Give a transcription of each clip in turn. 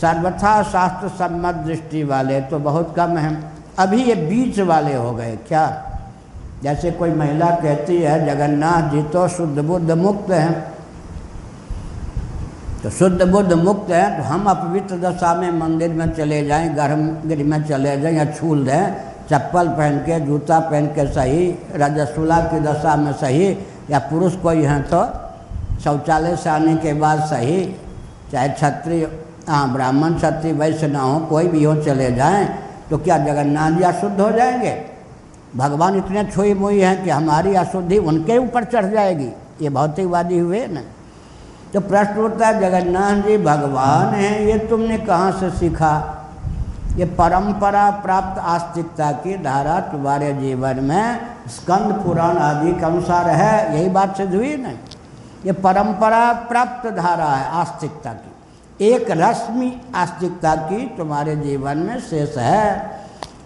सर्वथा शास्त्र सम्मत दृष्टि वाले तो बहुत कम हैं। अभी ये बीच वाले हो गए, क्या? जैसे कोई महिला कहती है, जगन्नाथ जी तो शुद्ध बुद्ध मुक्त हैं। तो शुद्ध बुद्ध मुक्त हैं तो हम अपवित्र दशा में मंदिर में चले जाएँ गर्म गिर में चले जाएँ, या छूल दें, चप्पल पहन के, जूता पहन के सही रजस्वला की दशा में सही, या पुरुष कोई हैं तो शौचालय से आने के बाद सही, चाहे क्षत्रिय हाँ ब्राह्मण क्षत्रिय वैश्य ना हो, कोई भी हो, चले जाएँ तो क्या जगन्नाथ जी अशुद्ध हो जाएँगे? भगवान इतने छुई मुई हैं कि हमारी अशुद्धि उनके ऊपर चढ़ जाएगी। ये भौतिकवादी हुए ना। तो प्रश्न उठता है, जगन्नाथ जी, भगवान हैं, ये तुमने कहाँ से सीखा? ये परंपरा प्राप्त आस्तिकता की धारा तुम्हारे जीवन में स्कंद, पुराण आदि के अनुसार है, यही बात सिद्ध हुई ना। ये परंपरा प्राप्त धारा है आस्तिकता की। एक रश्मि आस्तिकता की तुम्हारे जीवन में शेष है।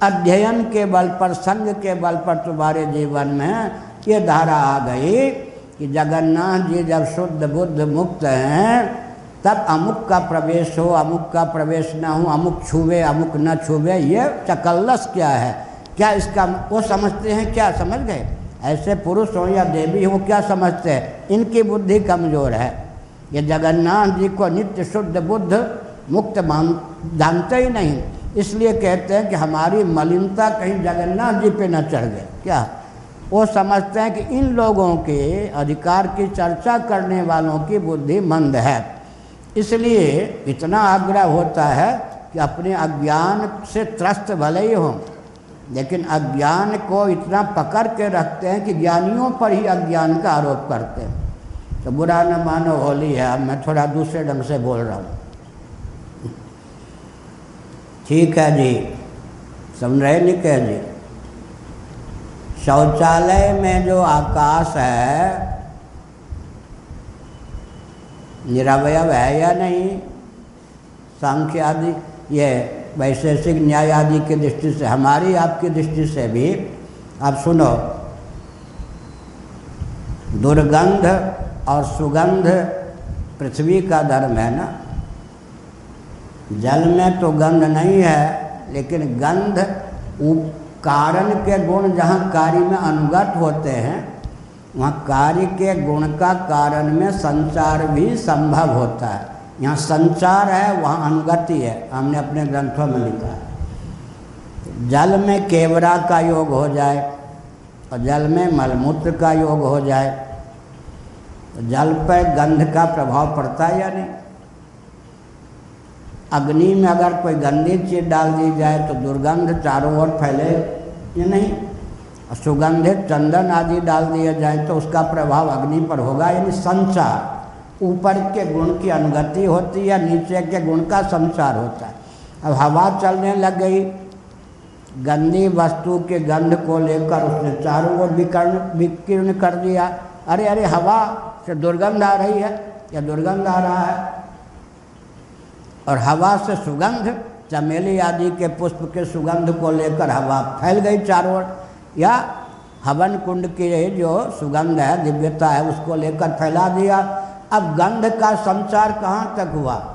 अध्ययन के बल पर, संग के बल पर तुम्हारे जीवन में ये धारा आ गई कि जगन्नाथ जी जब शुद्ध बुद्ध मुक्त हैं, तब अमुक का प्रवेश हो, अमुक का प्रवेश न हो, अमुक छुवे, अमुक न छुवे, ये चकल्लस क्या है? क्या इसका वो समझते हैं, क्या समझ गए? ऐसे पुरुष हो या देवी हो, क्या समझते हैं? इनकी बुद्धि कमज़ोर है। ये जगन्नाथ जी को नित्य शुद्ध बुद्ध मुक्त मान जानते ही नहीं। इसलिए कहते हैं कि हमारी मलिनता कहीं जगन्नाथ जी पे न चढ़ गए। क्या? वो समझते हैं कि इन लोगों के अधिकार की चर्चा करने वालों की बुद्धि मंद है। इसलिए इतना आग्रह होता है कि अपने अज्ञान से त्रस्त भले ही हों, लेकिन अज्ञान को इतना पकड़ के रखते हैं कि ज्ञानियों पर ही अज्ञान का आरोप करते हैं। तो बुरा न मानो होली है मैं थोड़ा दूसरे ढंग से बोल रहा हूँ। ठीक है जी, समझ रहे निके जी? शौचालय में जो आकाश है, निरवयव है या नहीं? सांख्य आदि ये वैशेषिक न्याय आदि की दृष्टि से, हमारी आपकी दृष्टि से भी, आप सुनो, दुर्गंध और सुगंध पृथ्वी का धर्म है ना? जल में तो गंध नहीं है, लेकिन गंध कारण के गुण जहाँ कार्य में अनुगत होते हैं, वहाँ कार्य के गुण का कारण में संचार भी संभव होता है। यहाँ संचार है, वहाँ अनुगति है, हमने अपने ग्रंथों में लिखा है। जल में केवरा का योग हो जाए, और जल में मलमूत्र का योग हो जाए जल पर गंध का प्रभाव पड़ता है या नहीं? अग्नि में अगर कोई गंदी चीज़ डाल दी जाए तो दुर्गंध चारों ओर फैले या नहीं? सुगंधित चंदन आदि डाल दिया जाए तो उसका प्रभाव अग्नि पर होगा यानी संचार। ऊपर के गुण की अनुगति होती है नीचे के गुण का संचार होता है। अब हवा चलने लग गई। गंदी वस्तु के गंध को लेकर उसने चारों ओर विकर्ण विकीर्ण कर दिया। अरे अरे, हवा से दुर्गंध आ रही है, या दुर्गंध आ रहा है? और हवा से सुगंध, चमेली आदि के पुष्प के सुगंध को लेकर हवा फैल गई चारों ओर, या हवन कुंड की जो सुगंध है, दिव्यता है, उसको लेकर फैला दिया। अब गंध का संचार कहाँ तक हुआ?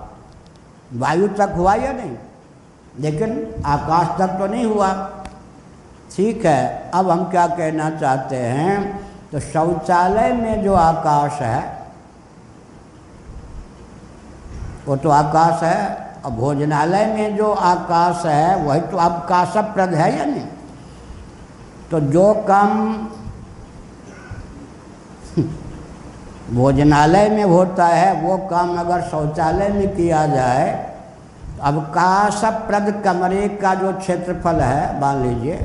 वायु तक हुआ या नहीं? लेकिन आकाश तक तो नहीं हुआ। ठीक है, अब हम क्या कहना चाहते हैं? तो शौचालय में जो आकाश है, वो तो आकाश है, और भोजनालय में जो आकाश है, वही तो अवकाशप्रद है या नहीं? तो जो काम भोजनालय में होता है, वो काम अगर शौचालय में किया जाए तो अवकाशप्रद कमरे का जो क्षेत्रफल है, मान लीजिए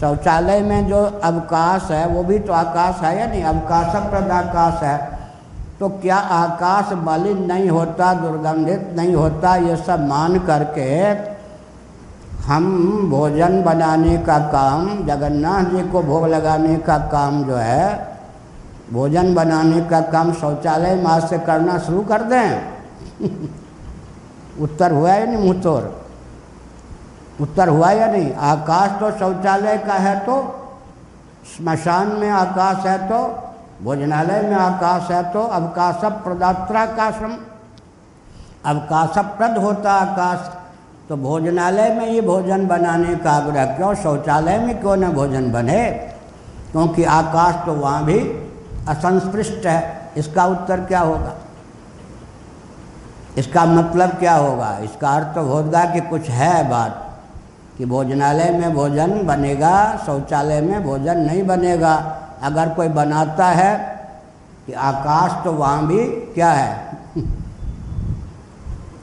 शौचालय में जो अवकाश है, वो भी तो आकाश है या नहीं? अवकाशप्रद आकाश है। तो क्या आकाश मलिन नहीं होता, दुर्गंधित नहीं होता? ये सब मान करके हम भोजन बनाने का काम, जगन्नाथ जी को भोग लगाने का काम जो है, भोजन बनाने का काम शौचालय मास से करना शुरू कर दें। उत्तर हुआ है नहीं मुँह तोड़? उत्तर हुआ या नहीं? आकाश तो शौचालय का है तो स्मशान में आकाश है तो भोजनालय में आकाश है तो अवकाश प्रदात्रा का श्रम अवकाशप्रद होता आकाश। तो भोजनालय में ही भोजन बनाने का आग्रह क्यों? शौचालय में क्यों न भोजन बने? क्योंकि आकाश तो वहाँ भी असंस्पृष्ट है। इसका उत्तर क्या होगा? इसका मतलब क्या होगा? इसका अर्थ तो होगा कि कुछ है बात। कि भोजनालय में भोजन बनेगा, शौचालय में भोजन नहीं बनेगा। अगर कोई बनाता है कि आकाश तो वहाँ भी क्या है?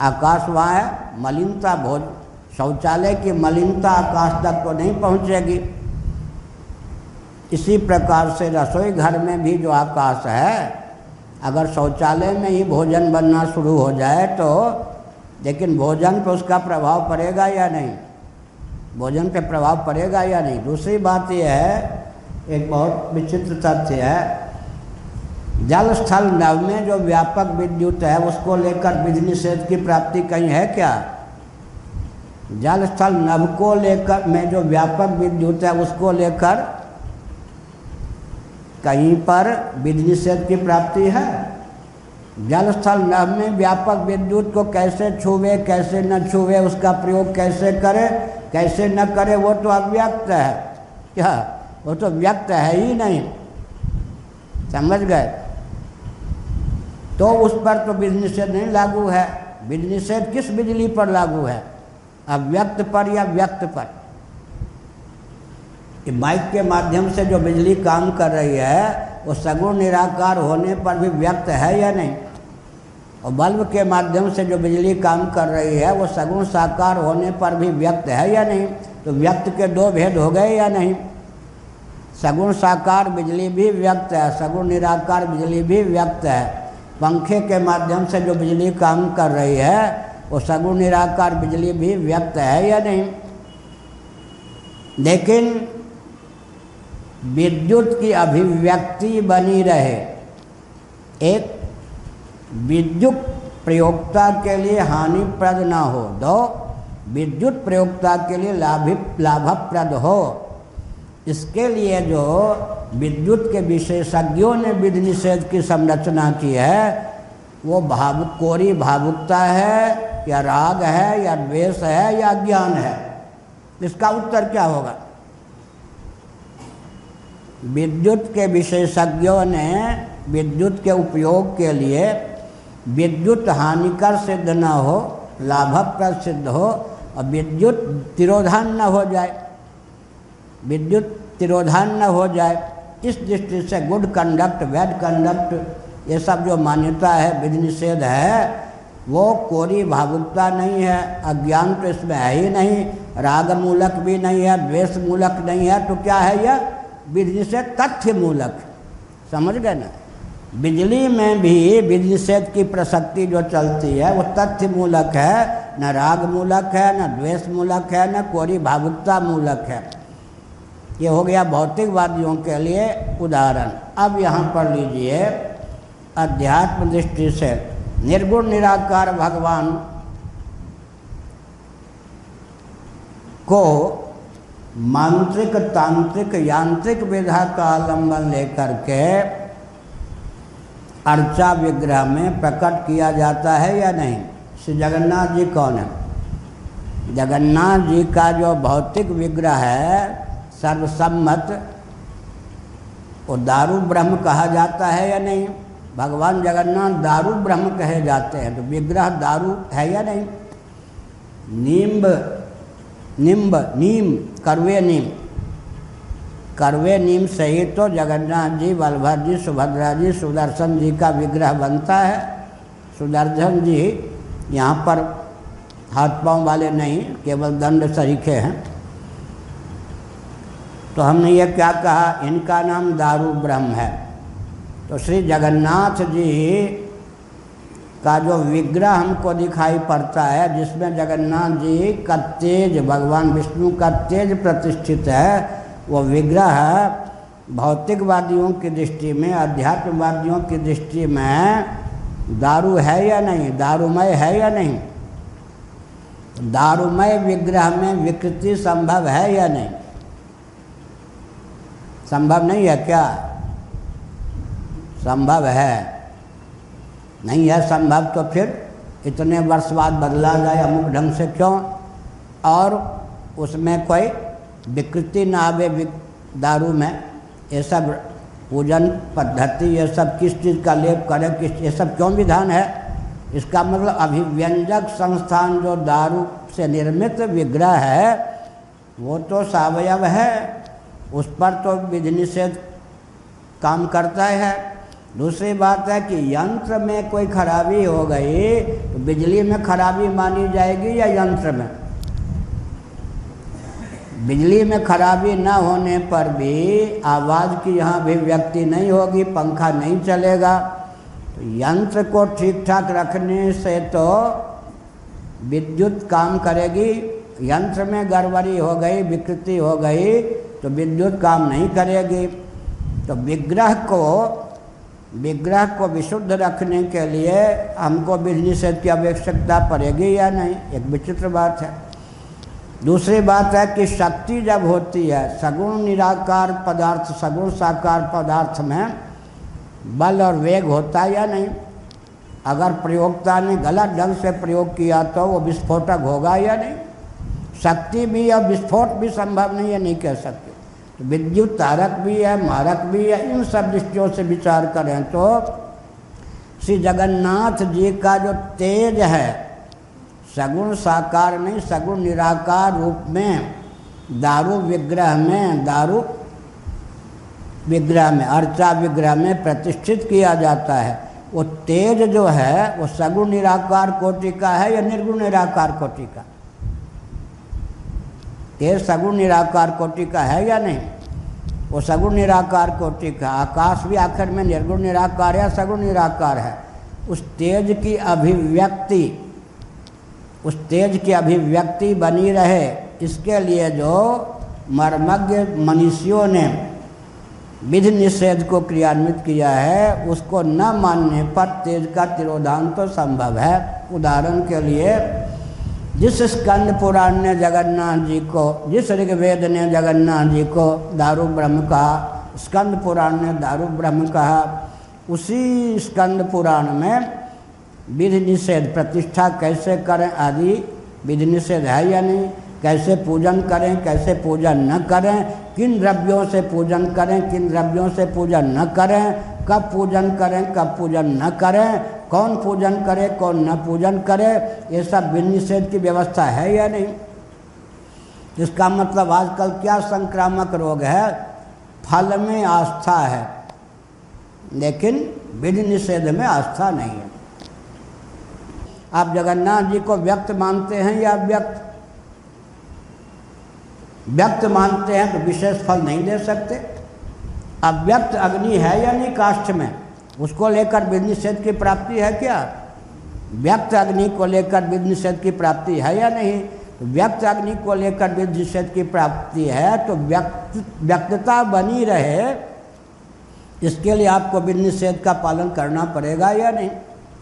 आकाश वहाँ है, मलिनता भोज, शौचालय की मलिनता आकाश तक तो नहीं पहुँचेगी। इसी प्रकार से रसोई घर में भी जो आकाश है, अगर शौचालय में ही भोजन बनना शुरू हो जाए तो लेकिन भोजन पर उसका प्रभाव पड़ेगा या नहीं? भोजन पे प्रभाव पड़ेगा या नहीं? दूसरी बात यह है, एक बहुत विचित्र तथ्य है जल स्थल नव में जो व्यापक विद्युत है, उसको लेकर विधि निषेध की प्राप्ति कहीं है क्या? जल स्थल नव को लेकर में जो व्यापक विद्युत है, उसको लेकर कहीं पर विधि निषेध की प्राप्ति है? जल स्थल नव में व्यापक विद्युत को कैसे छुवे, कैसे न छुवे, उसका प्रयोग कैसे करे? कैसे न करे, वो तो अव्यक्त है। क्या? वो तो व्यक्त है ही नहीं। समझ गए? तो उस पर तो निषेध नहीं लागू है। निषेध किस बिजली पर लागू है? अव्यक्त पर या व्यक्त पर? माइक के माध्यम से जो बिजली काम कर रही है, वो सगुण निराकार होने पर भी व्यक्त है या नहीं? और बल्ब के माध्यम से जो बिजली काम कर रही है, वो सगुण साकार होने पर भी व्यक्त है या नहीं? तो व्यक्त के दो भेद हो गए या नहीं? सगुण साकार बिजली भी व्यक्त है, सगुण निराकार बिजली भी व्यक्त है। पंखे के माध्यम से जो बिजली काम कर रही है, वो सगुण निराकार बिजली भी व्यक्त है या नहीं? लेकिन विद्युत की अभिव्यक्ति बनी रहे। एक विद्युत प्रयोगता के लिए हानिप्रद ना हो, दो, विद्युत प्रयोगता के लिए लाभ, लाभप्रद हो। इसके लिए जो विद्युत के विशेषज्ञों ने विधि निषेध की संरचना की है, वो भाव, कोरी भावुकता है, या राग है, या द्वेष है, या ज्ञान है। इसका उत्तर क्या होगा? विद्युत के विशेषज्ञों ने विद्युत के उपयोग के लिए विद्युत हानिकर सिद्ध न हो लाभप्रद सिद्ध हो, और विद्युत तिरोधान न हो जाए, विद्युत तिरोधान न हो जाए, इस दृष्टि से गुड कंडक्ट बैड कंडक्ट ये सब जो मान्यता है विधि निषेध है, वो कोरी भावुकता नहीं है, अज्ञान तो इसमें है ही नहीं राग मूलक भी नहीं है द्वेष मूलक नहीं है तो क्या है यह? विधि निषेध तथ्य मूलक समझ गए ना? बिजली में भी विधि निषेध की प्रसक्ति जो चलती है, वो तथ्य मूलक है। न राग मूलक है, न द्वेष मूलक है, न कोरी भावुकता मूलक है। ये हो गया भौतिकवादियों के लिए उदाहरण। अब यहाँ पर लीजिए अध्यात्म दृष्टि से। निर्गुण निराकार भगवान को मांत्रिक तांत्रिक यांत्रिक विधा का आलंबन लेकर के अर्चा विग्रह में प्रकट किया जाता है या नहीं? श्री जगन्नाथ जी कौन है? जगन्नाथ जी का जो भौतिक विग्रह है, सर्वसम्मत, वो दारू ब्रह्म कहा जाता है या नहीं? भगवान जगन्नाथ दारू ब्रह्म कहे जाते हैं तो विग्रह दारू है या नहीं? नींब निम्ब नीम करवे नीम। करवे नीम सहित तो जगन्नाथ जी, बलभद्र जी, सुभद्रा जी, सुदर्शन जी का विग्रह बनता है। सुदर्शन जी यहाँ पर हाथ पाँव वाले नहीं, केवल दंड सरीखे हैं। तो हमने ये क्या कहा, इनका नाम दारू ब्रह्म है। तो श्री जगन्नाथ जी का जो विग्रह हमको दिखाई पड़ता है, जिसमें जगन्नाथ जी का तेज, भगवान विष्णु का तेज प्रतिष्ठित है वो विग्रह भौतिकवादियों की दृष्टि में अध्यात्मवादियों की दृष्टि में दारू है या नहीं, दारूमय है या नहीं? दारूमय विग्रह में विकृति संभव है या नहीं? संभव नहीं है क्या? संभव है। नहीं है संभव तो फिर इतने वर्ष बाद बदला जाए अमुक ढंग से क्यों? और उसमें कोई विकृति ना आवे दारू में, ये सब पूजन पद्धति, ये सब किस चीज़ का लेप करें, किस, ये सब क्यों विधान है? इसका मतलब अभिव्यंजक संस्थान जो दारू से निर्मित विग्रह है, वो तो सवयव है, उस पर तो विधि निषेध काम करता है। दूसरी बात है कि यंत्र में कोई खराबी हो गई तो बिजली में खराबी मानी जाएगी या यंत्र में? बिजली में खराबी न होने पर भी आवाज़ की यहाँ भी व्यक्ति नहीं होगी, पंखा नहीं चलेगा। तो यंत्र को ठीक ठाक रखने से तो विद्युत काम करेगी, यंत्र में गड़बड़ी हो गई, विकृति हो गई तो विद्युत काम नहीं करेगी। तो विग्रह को विग्रह को विशुद्ध रखने के लिए हमको बिजली निषेध की आवश्यकता पड़ेगी या नहीं, एक विचित्र बात है। दूसरी बात है कि शक्ति जब होती है, सगुण निराकार पदार्थ, सगुण साकार पदार्थ में बल और वेग होता है या नहीं? अगर प्रयोगता ने गलत ढंग से प्रयोग किया तो वो विस्फोटक होगा या नहीं? शक्ति भी और विस्फोट भी संभव नहीं है, नहीं कह सकते। तो विद्युत तारक भी है, मारक भी है, इन सब दृष्टियों से विचार करें तो श्री जगन्नाथ जी का जो तेज है सगुण साकार नहीं, सगुण निराकार रूप में, दारू विग्रह में, दारू विग्रह में, अर्चा विग्रह में प्रतिष्ठित किया जाता है। वो तेज जो है, वो सगुण निराकार कोटि का है या निर्गुण निराकार कोटि का? तेज सगुण निराकार कोटि का है या नहीं? वो सगुण निराकार कोटि का, आकाश भी आखिर में निर्गुण निराकार या सगुण निराकार है। उस तेज की अभिव्यक्ति उस तेज की अभिव्यक्ति बनी रहे, इसके लिए जो मर्मज्ञ मनुष्यों ने विधि निषेध को क्रियान्वित किया है, उसको न मानने पर तेज का तिरोधान तो संभव है। उदाहरण के लिए, जिस स्कंद पुराण ने जगन्नाथ जी को, जिस ऋग्वेद ने जगन्नाथ जी को दारू ब्रह्म कहा, स्कंद पुराण ने दारू ब्रह्म कहा, उसी स्कंद पुराण में विधि निषेध प्रतिष्ठा कैसे करें आदि विधि निषेध है या नहीं? कैसे पूजन करें, कैसे पूजन न करें? किन द्रव्यों से पूजन करें, किन द्रव्यों से पूजन न करें? कब पूजन करें, कब पूजन न करें? कौन पूजन करे, कौन न पूजन करे? ये सब विधि निषेध की व्यवस्था है या नहीं? इसका मतलब आजकल क्या संक्रामक रोग है? फल में आस्था है, लेकिन विधि निषेध में आस्था नहीं है। आप जगन्नाथ जी को व्यक्त मानते हैं या व्यक्त? व्यक्त मानते हैं तो विशेष फल नहीं दे सकते। अब व्यक्त अग्नि है या नहीं काष्ठ में? उसको लेकर विधि निषेध की प्राप्ति है क्या? व्यक्त अग्नि को लेकर विधि निषेध की प्राप्ति है या नहीं? तो व्यक्त अग्नि को लेकर विधि निषेध की प्राप्ति है तो व्यक्त, व्यक्तता बनी रहे। इसके लिए आपको विधि निषेध का पालन करना पड़ेगा या नहीं?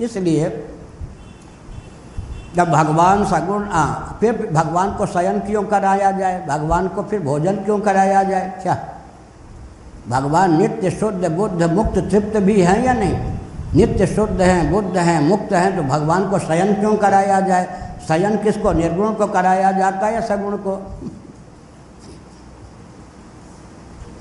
इसलिए जब भगवान सगुण आ फिर भगवान को शयन क्यों कराया जाए? भगवान को फिर भोजन क्यों कराया जाए? क्या? भगवान नित्य शुद्ध, बुद्ध मुक्त, तृप्त भी हैं या नहीं? नित्य शुद्ध हैं, बुद्ध हैं, मुक्त हैं तो भगवान को शयन क्यों कराया जाए? शयन किसको, निर्गुण को कराया जाता है या सगुण को?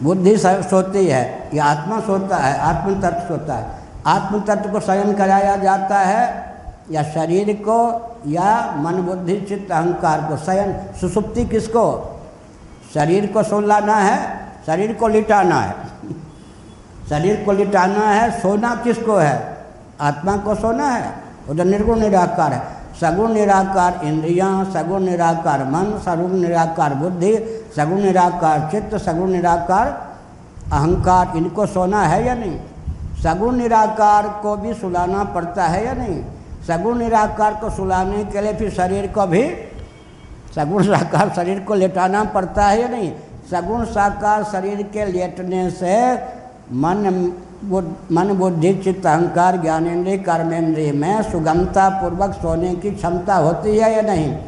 बुद्धि सोती है, या आत्मा सोता है, आत्मतत्व सोता है। आत्मतत्व को शयन कराया जाता है या शरीर को या मन बुद्धि चित्त अहंकार को, शयन, सुसुप्ति किसको? शरीर को सुलाना है, शरीर को लिटाना है। शरीर को लिटाना है, सोना किसको है? आत्मा को सोना है, वो तो निर्गुण निराकार है। सगुण निराकार इंद्रियाँ, सगुण निराकार मन, सगुण निराकार बुद्धि, सगुण निराकार चित्त, सगुण निराकार अहंकार, इनको सोना है या नहीं? सगुण निराकार को भी सुलाना पड़ता है या नहीं? सगुण निराकार को सुलाने के लिए फिर शरीर को भी सगुण साकार शरीर को लेटाना पड़ता है या नहीं? सगुण साकार शरीर के लेटने से मन मन बुद्धि, चित्त, अहंकार, ज्ञानेन्द्रिय कर्मेंद्रिय में सुगमता पूर्वक सोने की क्षमता होती है या नहीं?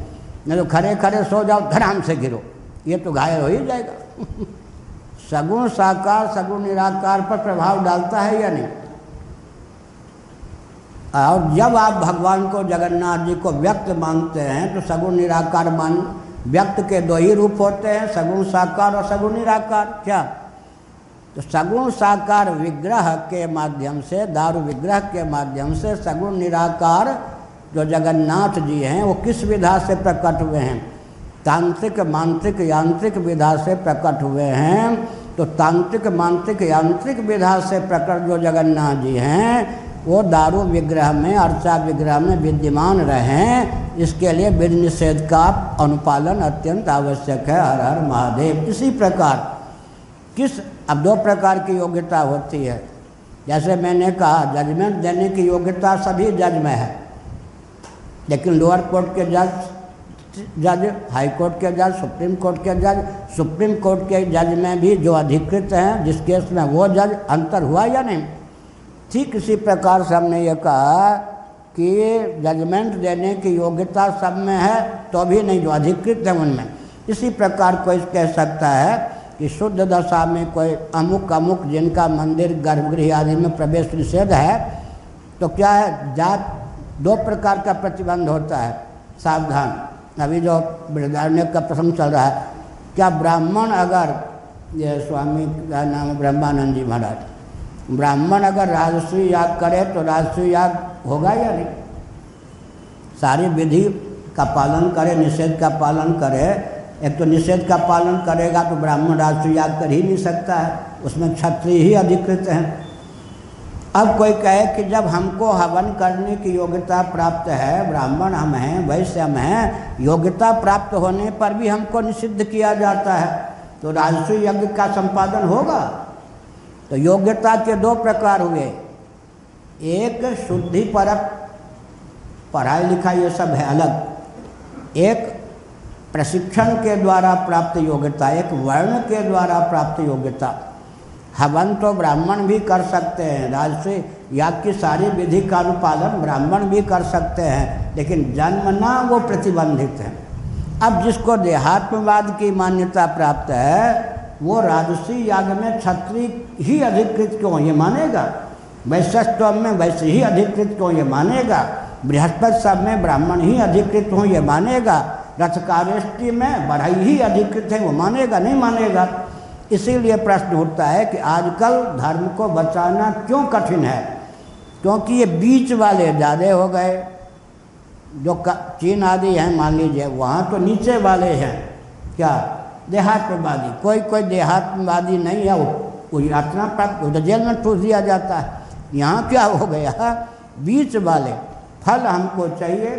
नहीं तो खड़े खड़े सो जाओ धराम से गिरो। ये तो घायल हो ही जाएगा। सगुण साकार, सगुण निराकार पर प्रभाव डालता है या नहीं? और जब आप भगवान को जगन्नाथ जी को व्यक्त मानते हैं तो सगुण निराकार मान, व्यक्त के दो ही रूप होते हैं, सगुण साकार और सगुण निराकार। क्या? तो सगुण साकार विग्रह के माध्यम से, दारू विग्रह के माध्यम से सगुण निराकार जो जगन्नाथ जी हैं, वो किस विधा से प्रकट हुए हैं? तांत्रिक, मांत्रिक, यांत्रिक विधा से प्रकट हुए हैं। तो तांत्रिक, मांत्रिक, यांत्रिक विधा से प्रकट जो जगन्नाथ जी हैं वो दारू विग्रह में, अर्चा विग्रह में विद्यमान रहें, इसके लिए विध निषेध का अनुपालन अत्यंत आवश्यक है, हर हर महादेव। इसी प्रकार, किस, अब दो प्रकार की योग्यता होती है। जैसे मैंने कहा जजमेंट देने की योग्यता सभी जज में है। लेकिन लोअर कोर्ट के जज जज हाई कोर्ट के जज सुप्रीम कोर्ट के जज सुप्रीम कोर्ट के जज में भी जो अधिकृत हैं, जिस केस में वो जज अंतर हुआ या नहीं? ठीक इसी प्रकार से हमने ये कहा कि जजमेंट देने की योग्यता सब में है तो भी नहीं, जो अधिकृत है उनमें। इसी प्रकार कोई कह सकता है कि शुद्ध दशा में कोई अमुक अमुक जिनका मंदिर, गर्भगृह आदि में प्रवेश निषेध है तो क्या है? जात दो प्रकार का प्रतिबंध होता है। सावधान। अभी जो बृहदारण्य का प्रसंग चल रहा है, क्या ब्राह्मण अगर, ये स्वामी का नाम ब्रह्मानंद जी महाराज ब्राह्मण अगर राजस्वी याग करे तो राजस्वी याग होगा या नहीं? सारी विधि का पालन करे, निषेध का पालन करे। एक तो निषेध का पालन करेगा तो ब्राह्मण राजस्वी याग कर ही नहीं सकता है। उसमें क्षत्रिय ही अधिकृत हैं। अब कोई कहे कि जब हमको हवन करने की योग्यता प्राप्त है, ब्राह्मण हम हैं, वैश्य हम हैं, योग्यता प्राप्त होने पर भी हमको निषिद्ध किया जाता है। तो राजस्व यज्ञ का संपादन होगा? तो योग्यता के दो प्रकार हुए। एक, शुद्धि परक। पढ़ाई लिखाई ये सब है अलग। एक, प्रशिक्षण के द्वारा प्राप्त योग्यता। एक, वर्ण के द्वारा प्राप्त योग्यता। हवन तो ब्राह्मण भी कर सकते हैं। राजस्वी याग की सारी विधि का अनुपालन ब्राह्मण भी कर सकते हैं, लेकिन जन्म जन्मना वो प्रतिबंधित है। अब जिसको देहात्मवाद की मान्यता प्राप्त है वो राजसी याग में क्षत्रिय ही अधिकृत क्यों, ये मानेगा? वैश्यत्व में वैसे ही अधिकृत क्यों, ये मानेगा? बृहस्पति सब में ब्राह्मण ही अधिकृत हों, ये मानेगा? रथकावेष्टि में बढ़ाई ही अधिकृत है, वो मानेगा? नहीं मानेगा? इसीलिए प्रश्न उठता है कि आजकल धर्म को बचाना क्यों कठिन है? क्योंकि ये बीच वाले ज़्यादा हो गए। जो चीन आदि हैं, मान लीजिए, वहाँ तो नीचे वाले हैं। क्या? देहात्मवादी। कोई कोई देहात्मवादी नहीं है, वो यातना प्राप्त हो तो जेल में ठूस दिया जाता है। यहाँ क्या हो गया? बीच वाले, फल हमको चाहिए।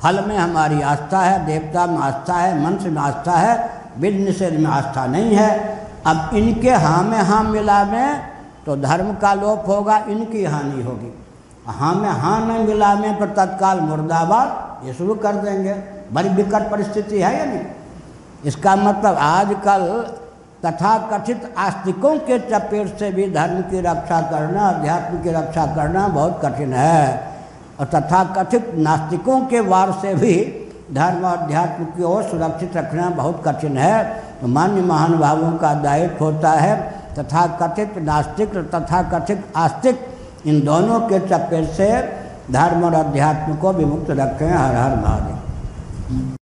फल में हमारी आस्था है, देवता में आस्था है, मंत्र में आस्था है विध निषेध में आस्था नहीं है। अब इनके हाँ में हाँ मिला में तो धर्म का लोप होगा, इनकी हानि होगी। हाँ में हाँ नहीं मिला में तो तत्काल मुर्दाबाद, ये शुरू कर देंगे। बड़ी विकट परिस्थिति है या नहीं? इसका मतलब आजकल तथा कथित आस्तिकों के चपेट से भी धर्म की रक्षा करना, अध्यात्म की रक्षा करना बहुत कठिन है। और तथा कथित नास्तिकों के वार से भी धर्म और अध्यात्म की ओर सुरक्षित रखना बहुत कठिन है। तो मान्य महानुभावों का दायित्व होता है तथा कथित नास्तिक तथा कथित आस्तिक इन दोनों के चपेट से धर्म और अध्यात्म को विमुक्त रखें हर हर महादेव।